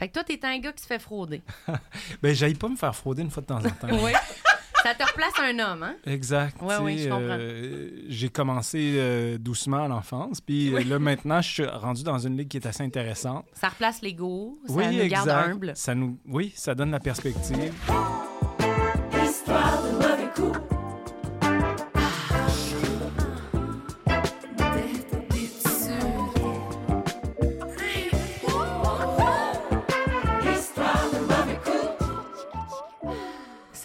Fait que toi, t'es un gars qui se fait frauder. Ben, j'aille pas me faire frauder une fois de temps en temps. Oui. Ça te replace un homme, hein? Exact. Ouais, sais, je comprends. euh, j'ai commencé euh, doucement à l'enfance, puis là maintenant, je suis rendu dans une ligue qui est assez intéressante. Ça replace l'ego, ça oui, nous exact. garde humble. Ça nous, oui, ça donne la perspective.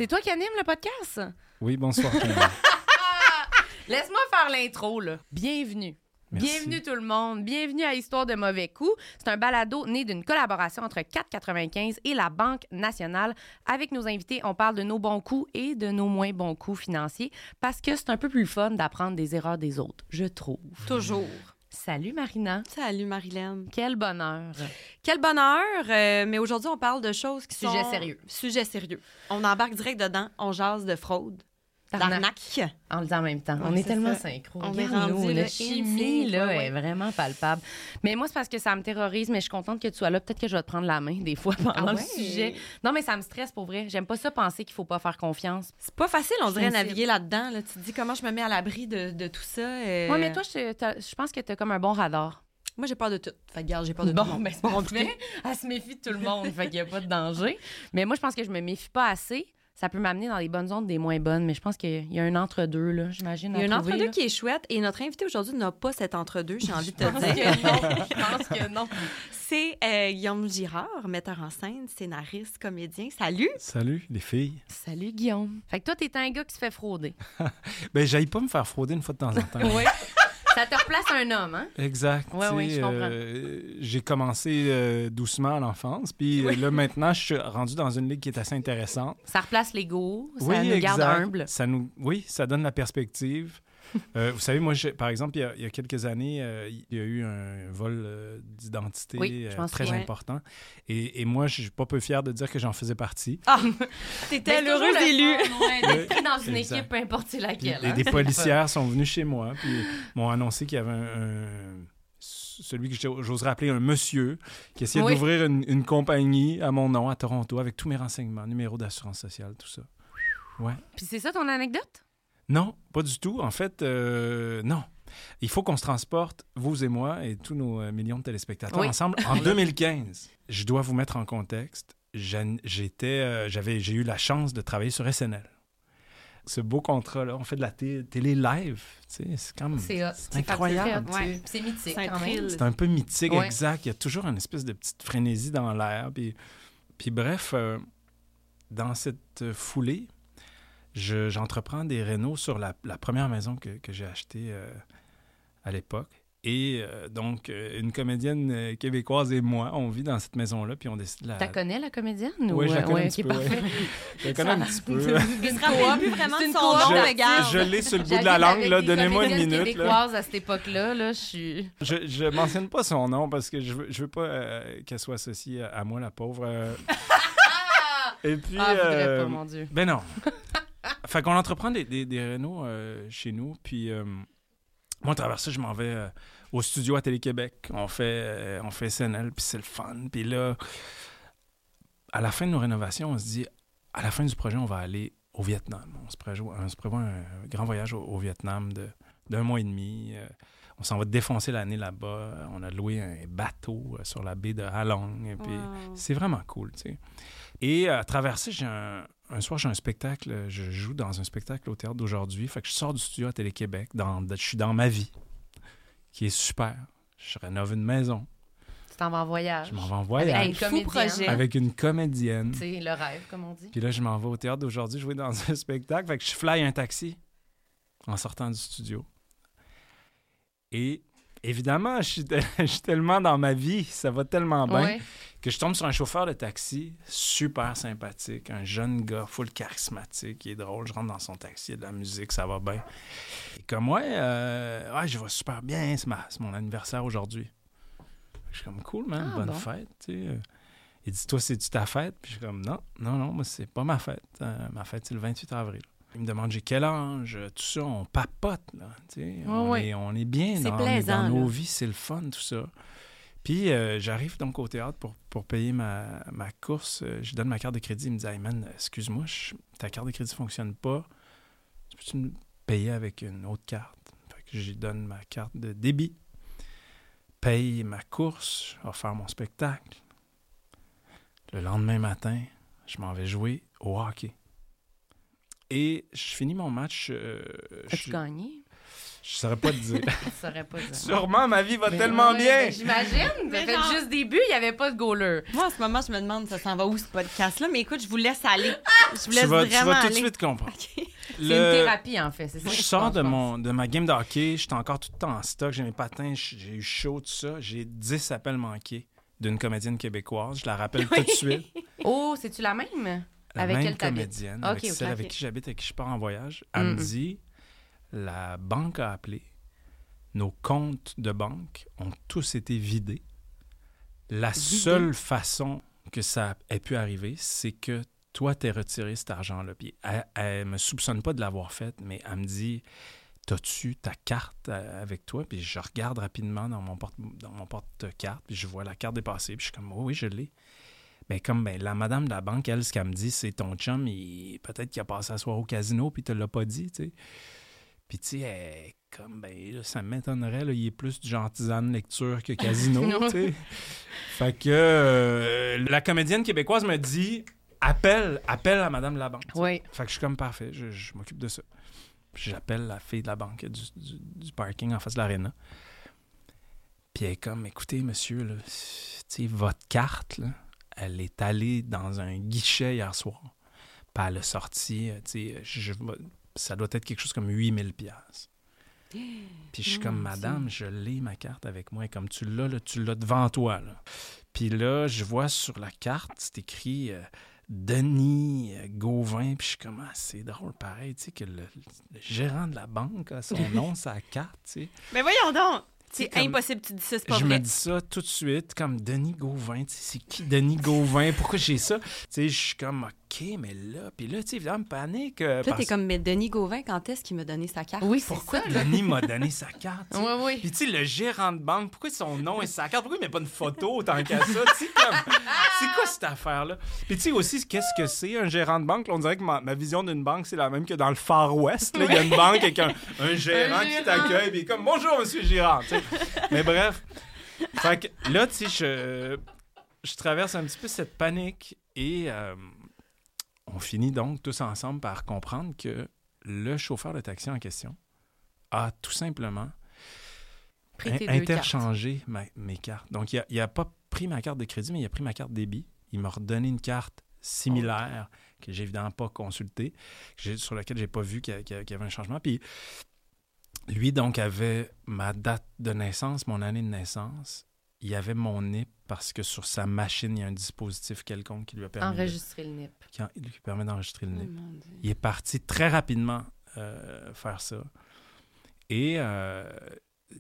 C'est toi qui anime le podcast? Oui, bonsoir. Camille. Laisse-moi faire l'intro, là. Bienvenue. Merci. Bienvenue tout le monde. Bienvenue à Histoire de mauvais coups. C'est un balado né d'une collaboration entre 4,95 et la Banque nationale. Avec nos invités, on parle de nos bons coups et de nos moins bons coups financiers parce que c'est un peu plus fun d'apprendre des erreurs des autres, je trouve. Toujours. Salut Marina. Salut Marilyn. Quel bonheur. Quel bonheur, euh, mais aujourd'hui on parle de choses qui Sujet sont... sérieux. Sujet sérieux. On embarque direct dedans, on jase de fraude, D'arnaque. En le disant en même temps. Ouais, on est, tellement ça. synchro. On est rendu, la là, chimie là, Ouais, ouais. est vraiment palpable. Mais moi, c'est parce que ça me terrorise, mais je suis contente que tu sois là. Peut-être que je vais te prendre la main des fois pendant Ah le sujet. Non, mais ça me stresse pour vrai. J'aime pas ça penser qu'il faut pas faire confiance. C'est pas facile, on dirait, naviguer là-dedans. Là. Tu te dis comment je me mets à l'abri de, de tout ça. euh, Ouais, mais toi, je, je pense que tu as comme un bon radar. Moi, j'ai peur de tout. Fait que, regarde, j'ai peur de tout. le Bon, monde. ben, c'est pas compliqué. Elle se méfie de tout le monde, fait qu'il n'y a pas de danger. Mais moi, je pense que je me méfie pas assez. Ça peut m'amener dans les bonnes zones des moins bonnes, mais je pense qu'il y a un entre-deux, là, j'imagine. Il y a un entre-deux qui est chouette et notre invité aujourd'hui n'a pas cet entre-deux, j'ai envie de te dire. que non. Je pense que non. C'est euh, Guillaume Girard, metteur en scène, scénariste, comédien. Salut! Salut, les filles. Salut, Guillaume. Fait que toi, t'es un gars qui se fait frauder. Ben, j'aille pas me faire frauder une fois de temps en temps. Oui. Ça te replace un homme, hein? Exact. Ouais, sais, je comprends. euh, j'ai commencé euh, doucement à l'enfance, puis euh, là maintenant, je suis rendu dans une ligue qui est assez intéressante. Ça replace l'ego, ça oui, nous garde humble. Ça nous, oui, ça donne la perspective. Euh, vous savez, moi, je- par exemple, il y, a, il y a quelques années, euh, il y a eu un vol euh, d'identité Oui, euh, très important. Et, et moi, je suis pas peu fier de dire que j'en faisais partie. Ah! T'étais l'heureux élu! ouais, dans une Exact. équipe, peu importe c'est Puis laquelle. des, hein, des policières sont venus chez moi, puis m'ont annoncé qu'il y avait un, un- celui que j'o- j'oserais appeler un monsieur qui essayait Oui. d'ouvrir une, une compagnie à mon nom à Toronto avec tous mes renseignements, numéro d'assurance sociale, tout ça. Ouais. Puis c'est ça ton anecdote? Non, pas du tout. En fait, euh, non. Il faut qu'on se transporte, vous et moi, et tous nos euh, millions de téléspectateurs Oui. ensemble en 2015. Je dois vous mettre en contexte. J'étais, euh, j'avais, j'ai eu la chance de travailler sur SNL. Ce beau contrat-là, on fait de la té- télé live. C'est quand même C'est hot. c'est incroyable. C'est Ouais. mythique C'est un quand même. thrill. C'est un peu mythique, Ouais. exact. Il y a toujours une espèce de petite frénésie dans l'air. Puis, puis bref, euh, dans cette euh, je- j'entreprends des rénaux sur la, la première maison que, que j'ai achetée euh, à l'époque. Et euh, donc, euh, une comédienne euh, québécoise et moi, on vit dans cette maison-là, puis on décide la... T'as connais la comédienne? Oui, ou, je la euh, connais ouais, un petit ok, peu. ouais. Je la connais un petit peu. là. Il se rappelle plus vraiment C'est de une son nom, là. mais. Je l'ai sur le bout de la langue, là. Donnez-moi une minute. Là. québécoises à cette époque-là, là, je suis... Je, je mentionne pas son nom parce que je veux, je veux pas euh, qu'elle soit associée à, moi, la pauvre. euh. Et puis. Ah, voudrais euh, pas, mon Dieu. Ben non. Fait qu'on entreprend des, des, des rénaux euh, chez nous. Puis euh, moi, à travers ça, je m'en vais euh, au studio à Télé-Québec. On fait, on fait SNL, puis c'est le fun. Puis là, à la fin de nos rénovations, on se dit, à la fin du projet, on va aller au Vietnam. On se prévoit, on se prévoit un grand voyage au, au Vietnam de- d'un mois et demi. On s'en va défoncer l'année là-bas. On a loué un bateau sur la baie de Halong. Et puis, Wow. c'est vraiment cool, tu sais. Et à travers ça, j'ai un, un soir, j'ai un spectacle. euh, Je joue dans un spectacle au théâtre d'aujourd'hui. Fait que je sors du studio à Télé-Québec. Dans, je suis dans ma vie, qui est super. Je rénove une maison. Tu t'en vas en voyage. Je m'en vais en Avec voyage une Fou comédienne. projet. avec une comédienne. C'est le rêve, comme on dit. Puis là, je m'en vais au théâtre d'aujourd'hui jouer dans un spectacle. Fait que je fly un taxi en sortant du studio. Et évidemment, je suis, te- je suis tellement dans ma vie, ça va tellement bien, Ouais. que je tombe sur un chauffeur de taxi super sympathique, un jeune gars full charismatique, qui est drôle. Je rentre dans son taxi, il y a de la musique, ça va bien. Et comme, ouais, euh, ouais je vais super bien, c'est, ma- c'est mon anniversaire aujourd'hui. Je suis comme, cool, man, Ah, bonne bon? fête, tu sais. Il dit, toi, c'est-tu ta fête? Puis je suis comme, non, non, non, moi, c'est pas ma fête. Euh, ma fête, c'est le 28 avril. Il me demande, j'ai quel âge? Tout ça, on papote, là, on. Est, on est bien dans, plaisant, dans nos vies, c'est le fun, tout ça. Puis euh, j'arrive donc au théâtre pour, pour payer ma, ma course. Euh, je donne ma carte de crédit. Il me dit Hey man, excuse-moi, je- ta carte de crédit ne fonctionne pas. Tu peux-tu me payer avec une autre carte? Fait que je lui donne ma carte de débit. Paye ma course, je vais faire mon spectacle. Le lendemain matin, je m'en vais jouer au hockey. Et je finis mon match. euh, As-tu je, gagné? je saurais pas te dire. Je saurais pas dire. Sûrement, ma vie va tellement ouais, bien. J'imagine. Juste début, il n'y avait pas de goaler. Moi, en ce moment, je me demande, ça s'en va où ce podcast-là? Mais écoute, je vous laisse aller. Je vous laisse Tu vas, tu vraiment vas tout de suite comprendre. C'est une thérapie, en fait. C'est ça Je sors de, mon, de ma game de hockey, j'étais encore tout le temps en stock, j'ai mes patins, j'ai eu chaud, tout ça. J'ai 10 appels manqués d'une comédienne québécoise. Je la rappelle tout de suite. Oh, c'est-tu la même? La Avec même comédienne, avec celle avec qui j'habite, avec qui je pars en voyage. Elle Mm, me dit la banque a appelé, nos comptes de banque ont tous été vidés. La seule façon que ça ait pu arriver, c'est que toi, t'es retiré cet argent-là. Puis elle, elle me soupçonne pas de l'avoir fait, mais elle me dit T'as-tu ta carte euh, avec toi? Puis je regarde rapidement dans mon porte dans mon porte-carte, puis je vois la carte dépasser, puis je suis comme Oui, oui, je l'ai. Ben, comme ben, la madame de la banque, elle, ce qu'elle me dit, c'est ton chum, il- peut-être qu'il a passé la soirée au casino, puis il te l'a pas dit, tu sais. Puis, tu sais, comme, ben, là, ça m'étonnerait, là, il est plus du genre tisane lecture que casino, tu sais. Fait que euh, la comédienne québécoise me dit appelle, appelle à madame de la banque. Oui. Fait que je suis comme parfait, je, je m'occupe de ça. Puis J'appelle la fille de la banque du, du- du parking en face de l'aréna. Puis elle est comme, écoutez, monsieur, là, tu sais, votre carte, là, elle est allée dans un guichet hier soir. Puis elle a sorti, euh, tu sais, ça doit être quelque chose comme 8000 pièces. Puis je suis comme, madame, je l'ai, ma carte avec moi. Et comme tu l'as, là, tu l'as devant toi. Là. Puis là, je vois sur la carte, c'est écrit euh, Denis euh, Gauvin. Puis je suis comme, ah, c'est drôle, pareil, tu sais, que le, le gérant de la banque a son nom, sa carte, tu sais. Mais voyons donc! C'est comme- impossible, tu dis ça, c'est pas Je vrai. me dis ça tout de suite, comme Denis Gauvin. C'est qui Denis Gauvin? Pourquoi j'ai ça? Tu sais, je suis comme, OK, mais là. Puis là, tu sais, évidemment, panique. euh, Toi, parce- t'es comme, mais Denis Gauvin, quand est-ce qu'il m'a donné sa carte? Oui, c'est Pourquoi ça. là? Denis m'a donné sa carte? tu sais? Oui, oui. Puis, tu sais, le gérant de banque, pourquoi son nom et sa carte? Pourquoi il met pas une photo tant qu'à ça? Tu sais, comme, c'est quoi cette affaire-là? Puis, tu sais, aussi, qu'est-ce que c'est un gérant de banque? Là, on dirait que ma, ma vision d'une banque, c'est la même que dans le Far West. là. Il y a une banque avec un, un gérant Un qui t'accueille, puis comme bonjour, monsieur le gérant. tu sais. Mais bref. Fait que là, tu sais, je, je traverse un petit peu cette panique et euh, on finit donc tous ensemble par comprendre que le chauffeur de taxi en question a tout simplement cartes. interchangé ma- mes cartes. Donc, il a- il a pas pris ma carte de crédit, mais il a pris ma carte débit. Il m'a redonné une carte similaire que j'ai évidemment pas consultée, sur laquelle j'ai pas vu y, qu'il y avait un changement. Puis lui, donc, avait ma date de naissance, mon année de naissance. Il y avait mon NIP parce que sur sa machine, il y a un dispositif quelconque qui lui a permis, de- Enregistrer le NIP. qui en- lui permet d'enregistrer le Oh, NIP. mon Dieu. Il est parti très rapidement euh, faire ça. Et euh,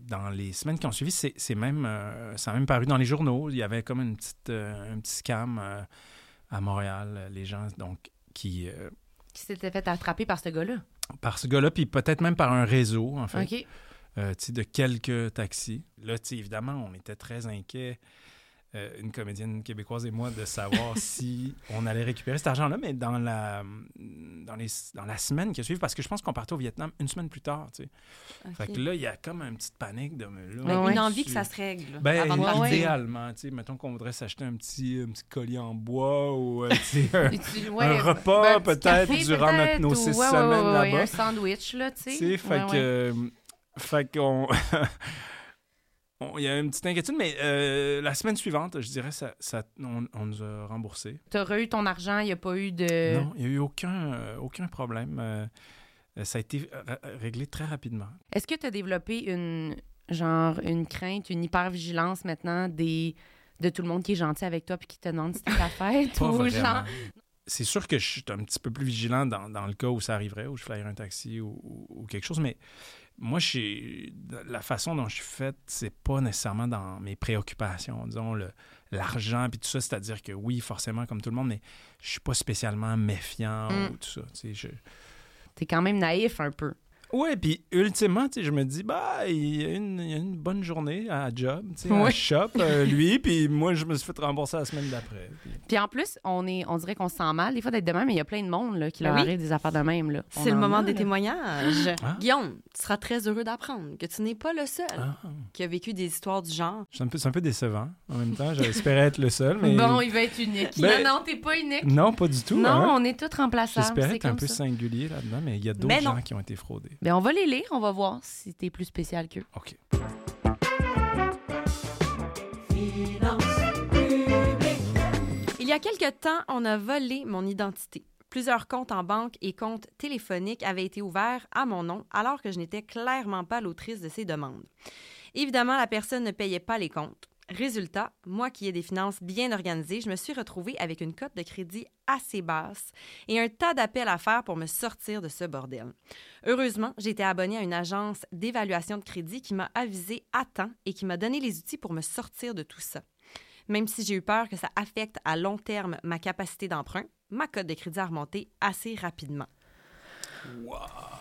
dans les semaines qui ont suivi, c'est c'est même, euh, ça a même paru dans les journaux. Il y avait comme une petite, euh, un petit scam euh, à Montréal. Les gens, donc, qui... euh, Qui s'était fait attraper par ce gars-là. par ce gars-là, puis peut-être même par un réseau, en fait, OK. Euh, de quelques taxis. Là, évidemment, on était très inquiets, euh, une comédienne québécoise et moi, de savoir si on allait récupérer cet argent-là, mais dans la, dans, les, dans la semaine qui a suivi, parce que je pense qu'on partait au Vietnam une semaine plus tard, tu sais. OK. Fait que là, il y a comme une petite panique de... mais là, Ben, Ouais, une envie que ça se règle Ben, avant de idéalement, tu sais, mettons qu'on voudrait s'acheter un petit, un petit collier en bois ou, euh, tu sais, un- ouais, un repas, ben, un petit peut-être, durant notre- peut-être, nos ou- six ouais, semaines ouais, ouais, là-bas. Un sandwich, là, tu sais. Tu sais, fait Ouais, que. ouais. euh, fait qu'on. on- Il y a une petite inquiétude, mais euh, la semaine suivante, je dirais, ça, ça, on, on nous a remboursé. T'aurais eu ton argent, il n'y a pas eu de. Non, il n'y a eu aucun, euh, aucun problème. Euh, ça a été réglé très rapidement. Est-ce que tu as développé une genre une crainte, une hyper-vigilance maintenant des de tout le monde qui est gentil avec toi puis qui te demande si c'est ta fête ou genre C'est sûr que je suis un petit peu plus vigilant dans, dans le cas où ça arriverait, où je flyerais un taxi ou, ou- ou quelque chose, mais moi, la façon dont je suis faite, c'est pas nécessairement dans mes préoccupations, disons, le- l'argent puis tout ça, c'est-à-dire que oui, forcément, comme tout le monde, mais je suis pas spécialement méfiant Mm. ou tout ça, tu sais, je- t'es quand même naïf un peu. Ouais, puis ultimement, tu sais, je me dis, bah, il y a une, il y a une bonne journée à job, tu sais, Ouais. à shop, euh, lui, puis moi, je me suis fait rembourser la semaine d'après. Puis- Puis en plus, on, est, on dirait qu'on se sent mal des fois d'être de même, mais il y a plein de monde là, qui Ben leur oui. arrive des affaires de même. là. On C'est le en moment a, des là. témoignages. Ah. Guillaume, tu seras très heureux d'apprendre que tu n'es pas le seul Ah. qui a vécu des histoires du genre. C'est un, peu- c'est un peu décevant. En même temps, j'espérais être le seul, mais... Bon, il va être unique. Ben- non, non, t'es pas unique. Non, pas du tout. non, hein. on est tous remplaçables. J'espérais C'est être un peu ça. singulier là-dedans, mais il y a d'autres Mais non. gens qui ont été fraudés. Ben, on va les lire, on va voir si t'es plus spécial qu'eux. OK. Il y a quelque temps, on a volé mon identité. Plusieurs comptes en banque et comptes téléphoniques avaient été ouverts à mon nom alors que je n'étais clairement pas l'autrice de ces demandes. Évidemment, la personne ne payait pas les comptes. Résultat, moi qui ai des finances bien organisées, je me suis retrouvée avec une cote de crédit assez basse et un tas d'appels à faire pour me sortir de ce bordel. Heureusement, été abonnée à une agence d'évaluation de crédit qui m'a avisé à temps et qui m'a donné les outils pour me sortir de tout ça. Même si j'ai eu peur que ça affecte à long terme ma capacité d'emprunt, ma cote de crédit a remonté assez rapidement.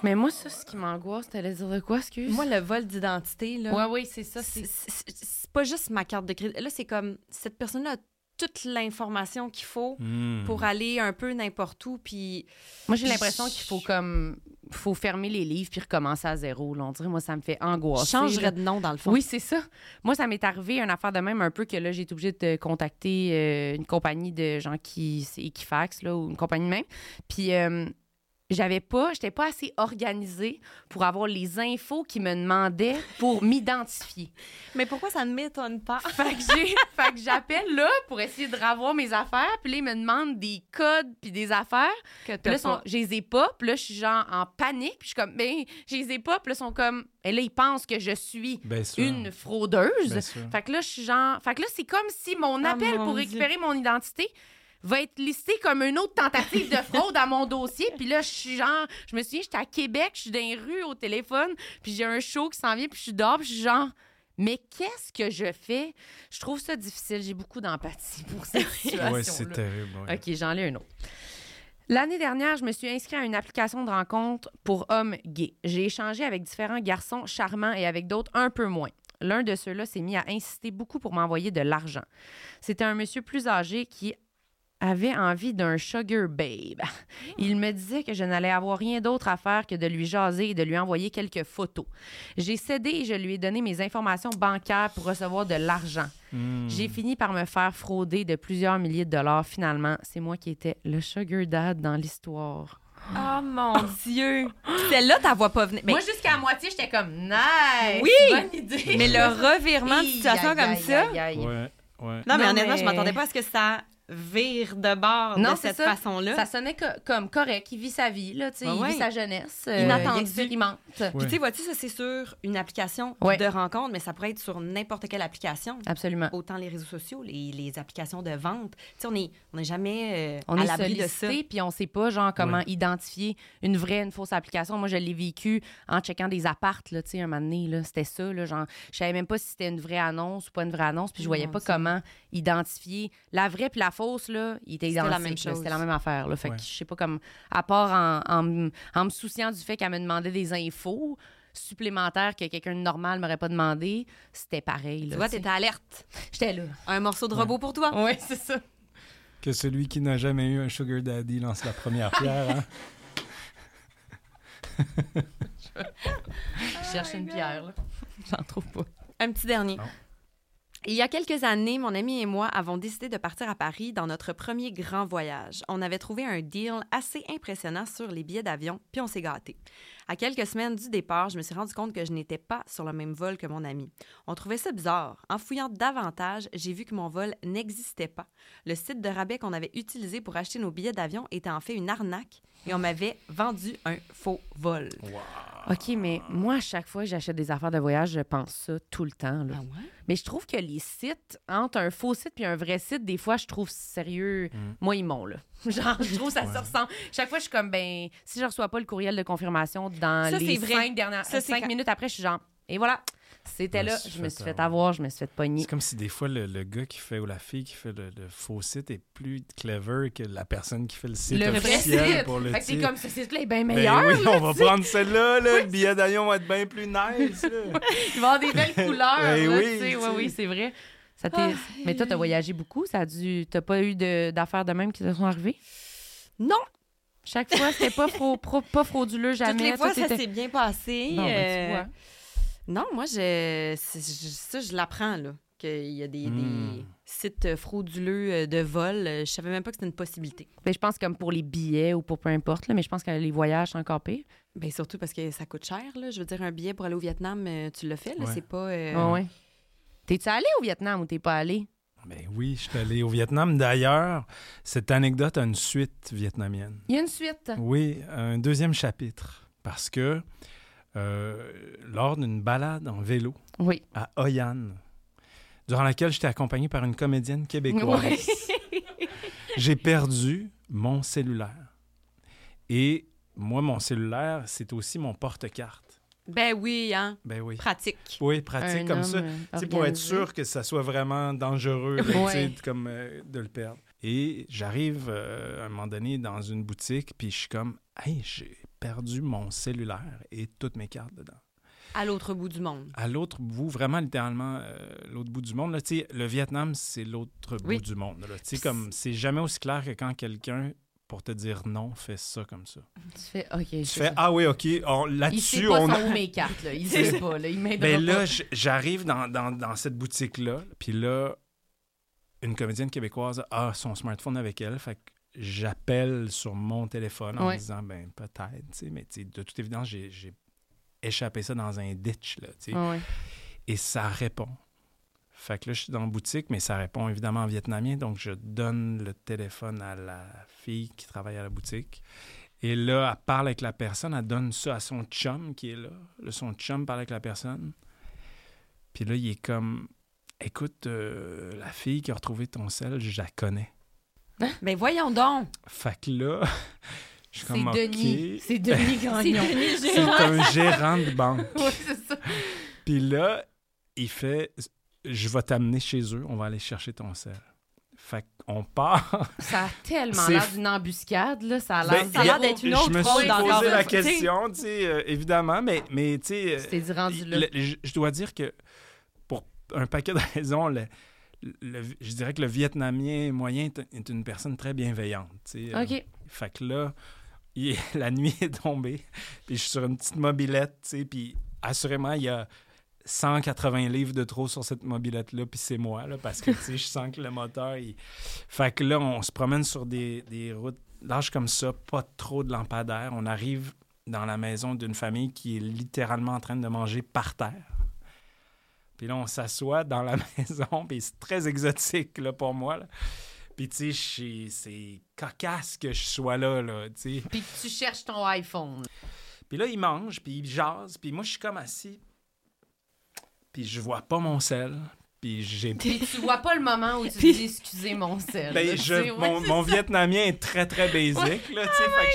Mais moi, ça, ce qui m'angoisse, t'allais dire de quoi, excuse? Moi, le vol d'identité, là, Ouais, oui, c'est ça. c'est pas juste ma carte de crédit. Là, c'est comme cette personne-là a toute l'information qu'il faut Hmm. pour aller un peu n'importe où. Puis Moi, j'ai l'impression qu'il faut comme... faut fermer les livres puis recommencer à zéro. Là. On dirait, moi, ça me fait je angoisser. changerais de nom, dans le fond. Oui, c'est ça. Moi, ça m'est arrivé une affaire de même un peu que là, j'ai été obligée de contacter euh, une compagnie de gens qui. C'est Equifax, là, ou une compagnie de même. Puis, euh, j'avais pas, j'étais pas assez organisée pour avoir les infos qu'ils me demandaient pour m'identifier. Mais pourquoi ça ne m'étonne pas? Fait que j'ai, fait que j'appelle là pour essayer de revoir mes affaires. Puis là, ils me demandent des codes puis des affaires. Que Puis là, sont, je les ai pas. Puis là, je suis genre en panique. Puis je suis comme, ben, je les ai pas. Puis là, ils sont comme, et là, ils pensent que je suis une fraudeuse. Bien sûr. Fait que là, je suis genre. Fait que là, c'est comme si mon Ah, appel mon pour Dieu. récupérer mon identité va être listé comme une autre tentative de fraude à mon dossier. Puis là, je suis genre. Je me souviens, j'étais à Québec, je suis dans les rues au téléphone, puis j'ai un show qui s'en vient, puis je suis dehors, puis je suis genre. Mais qu'est-ce que je fais? Je trouve ça difficile. J'ai beaucoup d'empathie pour cette situation-là. Ouais, c'est terrible. ouais. OK, j'en ai un autre. L'année dernière, je me suis inscrite à une application de rencontre pour hommes gays. J'ai échangé avec différents garçons charmants et avec d'autres un peu moins. L'un de ceux-là s'est mis à insister beaucoup pour m'envoyer de l'argent. C'était un monsieur plus âgé qui avait envie d'un sugar babe. Il me disait que je n'allais avoir rien d'autre à faire que de lui jaser et de lui envoyer quelques photos. J'ai cédé et je lui ai donné mes informations bancaires pour recevoir de l'argent. Hmm. J'ai fini par me faire frauder de plusieurs milliers de dollars. Finalement, c'est moi qui étais le sugar dad dans l'histoire. Oh mon Dieu! Celle-là, ta voix pas venir. Mais, Moi, jusqu'à la moitié, j'étais comme nice. Oui! bonne idée. mais le revirement de situation comme ça? Ouais, ouais. Non, mais Non, honnêtement, mais- je m'attendais pas à ce que ça vire de bord Non, de cette ça. façon-là. Ça sonnait co- comme correct. Il vit sa vie, là, tu sais, Ah il ouais. vit sa jeunesse. euh, Inattendu. il expérimente. Puis tu sais, vois-tu, ça c'est sur une application Ouais. de rencontre, mais ça pourrait être sur n'importe quelle application. Absolument. Autant les réseaux sociaux, les, les applications de vente. Tu sais, on n'est on est jamais euh, On à est l'abri de ça. puis on sait pas, genre, comment Ouais. identifier une vraie, une fausse application. Moi, je l'ai vécu en checkant des appartes, là, tu sais, un moment donné, là, c'était ça, là, genre, je savais même pas si c'était une vraie annonce ou pas une vraie annonce, puis je Oh voyais pas comment identifier la vraie puis la fausse, là, il était C'était la identique, même là, chose. C'était la même affaire, là. Fait Ouais. que je sais pas comme, à part en, en m- en me souciant du fait qu'elle me demandait des infos supplémentaires que quelqu'un de normal m'aurait pas demandé, c'était pareil, Tu là. vois, tu t'étais alerte. J'étais là. Un morceau de robot pour toi. Oui, c'est ça. Que celui qui n'a jamais eu un sugar daddy lance la première pierre. hein. Je cherche une pierre, là. J'en trouve pas. Un petit dernier. Non. Il y a quelques années, mon ami et moi avons décidé de partir à Paris dans notre premier grand voyage. On avait trouvé un deal assez impressionnant sur les billets d'avion, puis on s'est gâtés. À quelques semaines du départ, je me suis rendu compte que je n'étais pas sur le même vol que mon ami. On trouvait ça bizarre. En fouillant davantage, j'ai vu que mon vol n'existait pas. Le site de rabais qu'on avait utilisé pour acheter nos billets d'avion était en fait une arnaque et on m'avait vendu un faux vol. OK, mais moi, à chaque fois que j'achète des affaires de voyage, je pense ça tout le temps. là. ouais? Mais je trouve que les sites, entre un faux site et un vrai site, des fois, je trouve sérieux. Moi, ils m'ont, là. Genre, je trouve ça se ressemble. Chaque fois, je suis comme, ben, si je reçois pas le courriel de confirmation dans Ça, les c'est vrai. cinq dernières, Ça, cinq minutes après, je suis genre, Et voilà. C'était là. Je me suis fait avoir. je me suis fait pogner. C'est comme si des fois le, le gars qui fait ou la fille qui fait le, le faux site est plus clever que la personne qui fait le site Le vrai officiel site. pour le Fait que c'est comme ce site-là est bien Ben meilleur. oui, on va prendre celle-là, là. le billet d'avion va être bien plus nice. là. Il va avoir des belles couleurs. Ben là, oui, tu sais. tu Oui, c'est vrai. Ça t'est- Mais toi, t'as voyagé beaucoup. Ça a dû... T'as pas eu de- d'affaires de même qui te sont arrivées? Non, Chaque fois, c'était pas, frau- pro- pas frauduleux, jamais. toutes les fois, Tout ça s'est bien passé. Bon, ben, tu euh, vois. Non, moi, je, ça, je l'apprends, là. Qu'il y a des, Hmm. des sites frauduleux euh, de vol. Euh, Je savais même pas que c'était une possibilité. Ben, je pense comme pour les billets ou pour peu importe, là, mais je pense que les voyages, c'est encore pire. Ben surtout parce que ça coûte cher, là. Je veux dire, un billet pour aller au Vietnam, euh, tu l'as fait, là. Ouais. C'est pas... euh, ouais. T'es-tu allé au Vietnam ou t'es pas allé? Ben oui, je suis allé au Vietnam. D'ailleurs, cette anecdote a une suite vietnamienne. Il y a une suite. Oui, un deuxième chapitre. Parce que euh, lors d'une balade en vélo Oui. à Hoi An, durant laquelle j'étais accompagné par une comédienne québécoise, Oui. j'ai perdu mon cellulaire. Et moi, mon cellulaire, c'est aussi mon porte-carte. Ben oui, hein. Ben oui. Pratique. Oui, pratique Un comme ça. pour être sûr que ça soit vraiment dangereux, Ouais. comme euh, de le perdre. Et j'arrive euh, à un moment donné dans une boutique, puis je suis comme, hey, j'ai perdu mon cellulaire et toutes mes cartes dedans. À l'autre bout du monde. À l'autre bout, vraiment littéralement, euh, l'autre bout du monde, là, tu sais, le Vietnam, c'est l'autre Oui. bout du monde. là. Tu sais, comme, c'est jamais aussi clair que quand quelqu'un, pour te dire non, fait ça comme ça. Tu fais, OK. Tu fais, ah oui, OK, on- Il sait là-dessus, pas on mes cartes, là. Il sait pas, là. Il Ben là, j'arrive dans, dans- dans cette boutique-là, puis là, une comédienne québécoise a son smartphone avec elle, fait que j'appelle sur mon téléphone en Ouais. disant, ben peut-être, tu sais, mais tu sais, de toute évidence, j'ai échappé ça dans un ditch, là, ouais. et ça répond. Fait que là, je suis dans la boutique, mais ça répond évidemment en vietnamien, donc je donne le téléphone à la fille qui travaille à la boutique. Et là, elle parle avec la personne, elle donne ça à son chum qui est là. Là, son chum parle avec la personne. Puis là, il est comme Écoute, euh, la fille qui a retrouvé ton sel, je la connais. Ben voyons donc. Fait que là, je suis C'est comme Denis. OK. C'est Denis Gagnon. C'est un gérant de banque. Ouais, c'est ça. Puis là, il fait Je vais t'amener chez eux, on va aller chercher ton sel. Fait qu'on part. Ça a tellement l'air d'une embuscade, là. Ça a Ben, l'air l'air d'être une autre je me suis posé la question, tu sais, euh, évidemment, mais, mais tu sais, euh, je, dois dire que pour un paquet de raisons, le- le- je dirais que le Vietnamien moyen est, une personne très bienveillante. tu sais, euh, OK. Fait que là, il- la nuit est tombée, puis je suis sur une petite mobilette, tu sais, puis assurément, il y a 180 livres de trop sur cette mobilette-là, puis c'est moi, là, parce que, je sens que le moteur, il... Fait que là, on se promène sur des, des routes larges comme ça, pas trop de lampadaires. On arrive dans la maison d'une famille qui est littéralement en train de manger par terre. Puis là, on s'assoit dans la maison, puis c'est très exotique, là, pour moi, là. Puis, tu sais, c'est cocasse que je sois là, là, tu sais. Puis tu cherches ton iPhone. Puis là, il mange, puis il jase, puis moi, je suis comme assis. Puis je vois pas mon sel, puis j'ai... Puis tu vois pas le moment où tu dis excusez mon sel. Ben, là, je- ouais, mon, c'est mon vietnamien est très, très basic, là, tu sais. fait que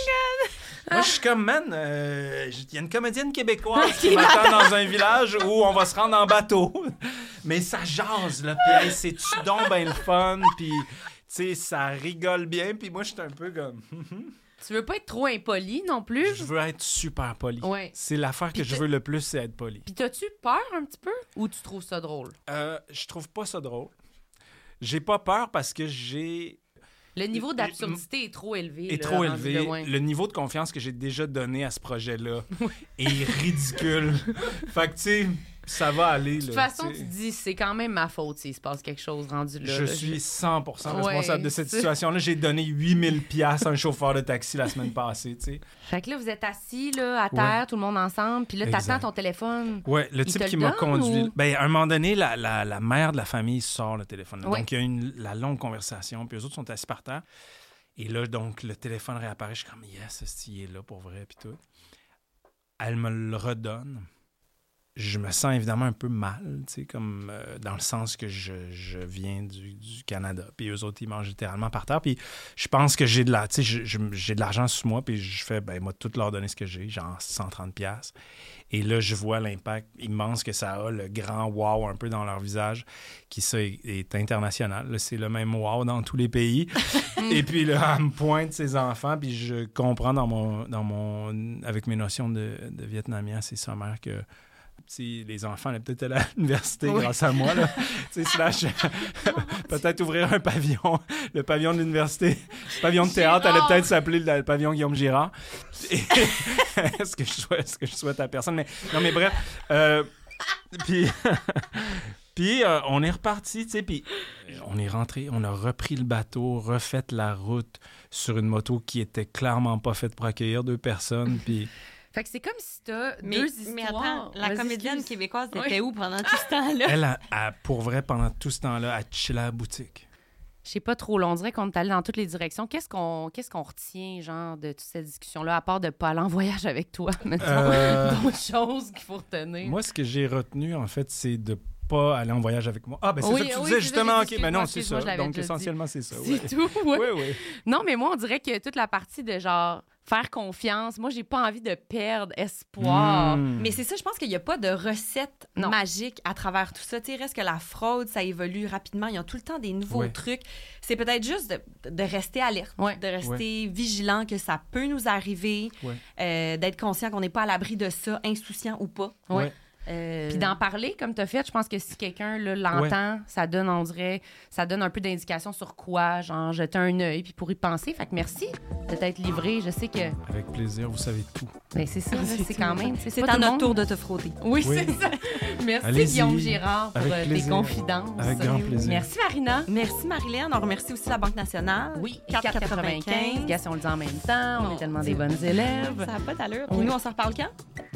je- Moi, je suis comme, man, euh, il y a une comédienne québécoise qui m'attend dans un village où on va se rendre en bateau. Mais ça jase, là, puis hey, c'est-tu donc ben le fun, puis, tu sais, ça rigole bien, puis moi, je suis un peu comme... Tu veux pas être trop impoli non plus? Je veux être super poli. Ouais. C'est l'affaire que je veux le plus, c'est être poli. Puis t'as-tu peur un petit peu? Ou tu trouves ça drôle? Euh, je trouve pas ça drôle. J'ai pas peur parce que j'ai Le niveau d'absurdité est trop élevé. est là, trop élevé. de. Le niveau de confiance que j'ai déjà donné à ce projet-là est ridicule. fait que tu sais, ça va aller. De toute façon, tu tu dis c'est quand même ma faute s'il se passe quelque chose rendu là. Je là. suis 100% responsable Ouais, de cette situation-là. J'ai donné 8000 pièces à un chauffeur de taxi la semaine passée, tu sais. Fait que là, vous êtes assis là, à terre, tout le monde ensemble, puis là, t'attends ton téléphone. Ouais, le type qui m'a conduit. ou- Ben, à un moment donné, la, la- la mère de la famille sort le téléphone. Ouais. Donc, il y a une, la longue conversation, puis eux autres sont assis par terre. Et là, donc, le téléphone réapparaît. Je suis comme, yes, il est là pour vrai, puis tout. Elle me le redonne. Je me sens évidemment un peu mal, tu sais, comme euh, dans le sens que je, je viens du, du Canada, puis eux autres, ils mangent littéralement par terre, puis je pense que j'ai de la, tu sais, j'ai de l'argent sur moi, puis je fais, ben, moi, tout leur donner ce que j'ai, genre 130 pièces. Et là, je vois l'impact immense que ça a, le grand wow un peu dans leur visage, qui ça est, est international. Là, C'est le même wow dans tous les pays. Et puis là, elle me pointe ses enfants, puis je comprends dans mon, dans mon, avec mes notions de, de vietnamien, c'est sommaire que si les enfants allaient peut-être aller à l'université Oui. grâce à moi, là. Slash, peut-être ouvrir un pavillon, le pavillon de l'université. Le pavillon de théâtre allait peut-être s'appeler le, pavillon Guillaume Girard. Et- Est-ce que, je souhaite- est-ce que je souhaite à personne? Mais, non, mais bref. euh, puis, puis euh, on est reparti, tu sais, puis on est rentré, on a repris le bateau, refait la route sur une moto qui était clairement pas faite pour accueillir deux personnes, puis... Fait que c'est comme si t'as Mais, deux histoires. mais attends, la comédienne excuse. québécoise Oui. était où pendant tout ce temps-là? Elle, a, a- pour vrai, pendant tout ce temps-là, a chillé à la boutique. Je sais pas trop, là, on dirait qu'on est allé dans toutes les directions. Qu'est-ce qu'on qu'est-ce qu'on retient, genre, de toute cette discussion-là, à part de pas aller en voyage avec toi, mettons, Euh, d'autres choses qu'il faut retenir? Moi, ce que j'ai retenu, en fait, c'est de pas aller en voyage avec moi. Ah, ben c'est Oui, ça que tu oui, disais, ça, justement. OK, dit, ben non, c'est ça. Donc, essentiellement, c'est ça. C'est ouais. tout, ouais. Oui, oui. Non, mais moi, on dirait que toute la partie de genre faire confiance, moi, j'ai pas envie de perdre espoir. Mm. Mais c'est ça, je pense qu'il n'y a pas de recette Non. magique à travers tout ça. Tu sais, reste que la fraude, ça évolue rapidement. Il y a tout le temps des nouveaux Ouais. trucs. C'est peut-être juste de, de rester alerte, Ouais. de rester vigilant que ça peut nous arriver, euh, d'être conscient qu'on n'est pas à l'abri de ça, insouciant ou pas. Euh, Puis d'en parler comme tu as fait, je pense que si quelqu'un là, l'entend, ça donne, on dirait, ça donne un peu d'indication sur quoi, genre jeter un œil puis pour y penser. Fait que merci de t'être livré. Je sais que Avec plaisir, vous savez tout. ben, c'est ça, c'est quand même. c'est pas à notre monde- tour de te frauder. Oui, Oui. c'est ça. Merci Allez-y. Guillaume Girard pour Avec euh, tes confidences. Avec grand plaisir. Merci Marina. Merci Marilyn. On remercie aussi la Banque nationale. Oui, 4,95. 4,95. Gars, si on le dit en même temps, on est tellement Dieu. des bonnes élèves. Ça n'a pas d'allure. Puis nous, on s'en reparle quand?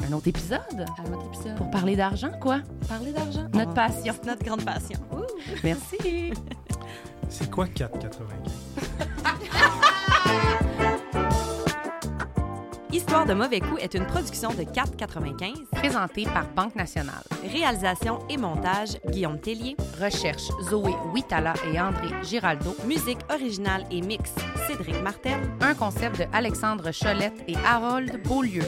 Un autre épisode À notre épisode. pour parler d'argent, quoi? parler d'argent. Notre Oh. passion. Notre grande passion. Ouh. Merci. C'est quoi 4,95? Histoire de mauvais coups est une production de 4,95. Présenté par Banque Nationale. Réalisation et montage, Guillaume Tellier. Recherche Zoé Huitala et André Giraldo. Musique originale et mix, Cédric Martel. Un concept de Alexandre Cholette et Harold Beaulieu.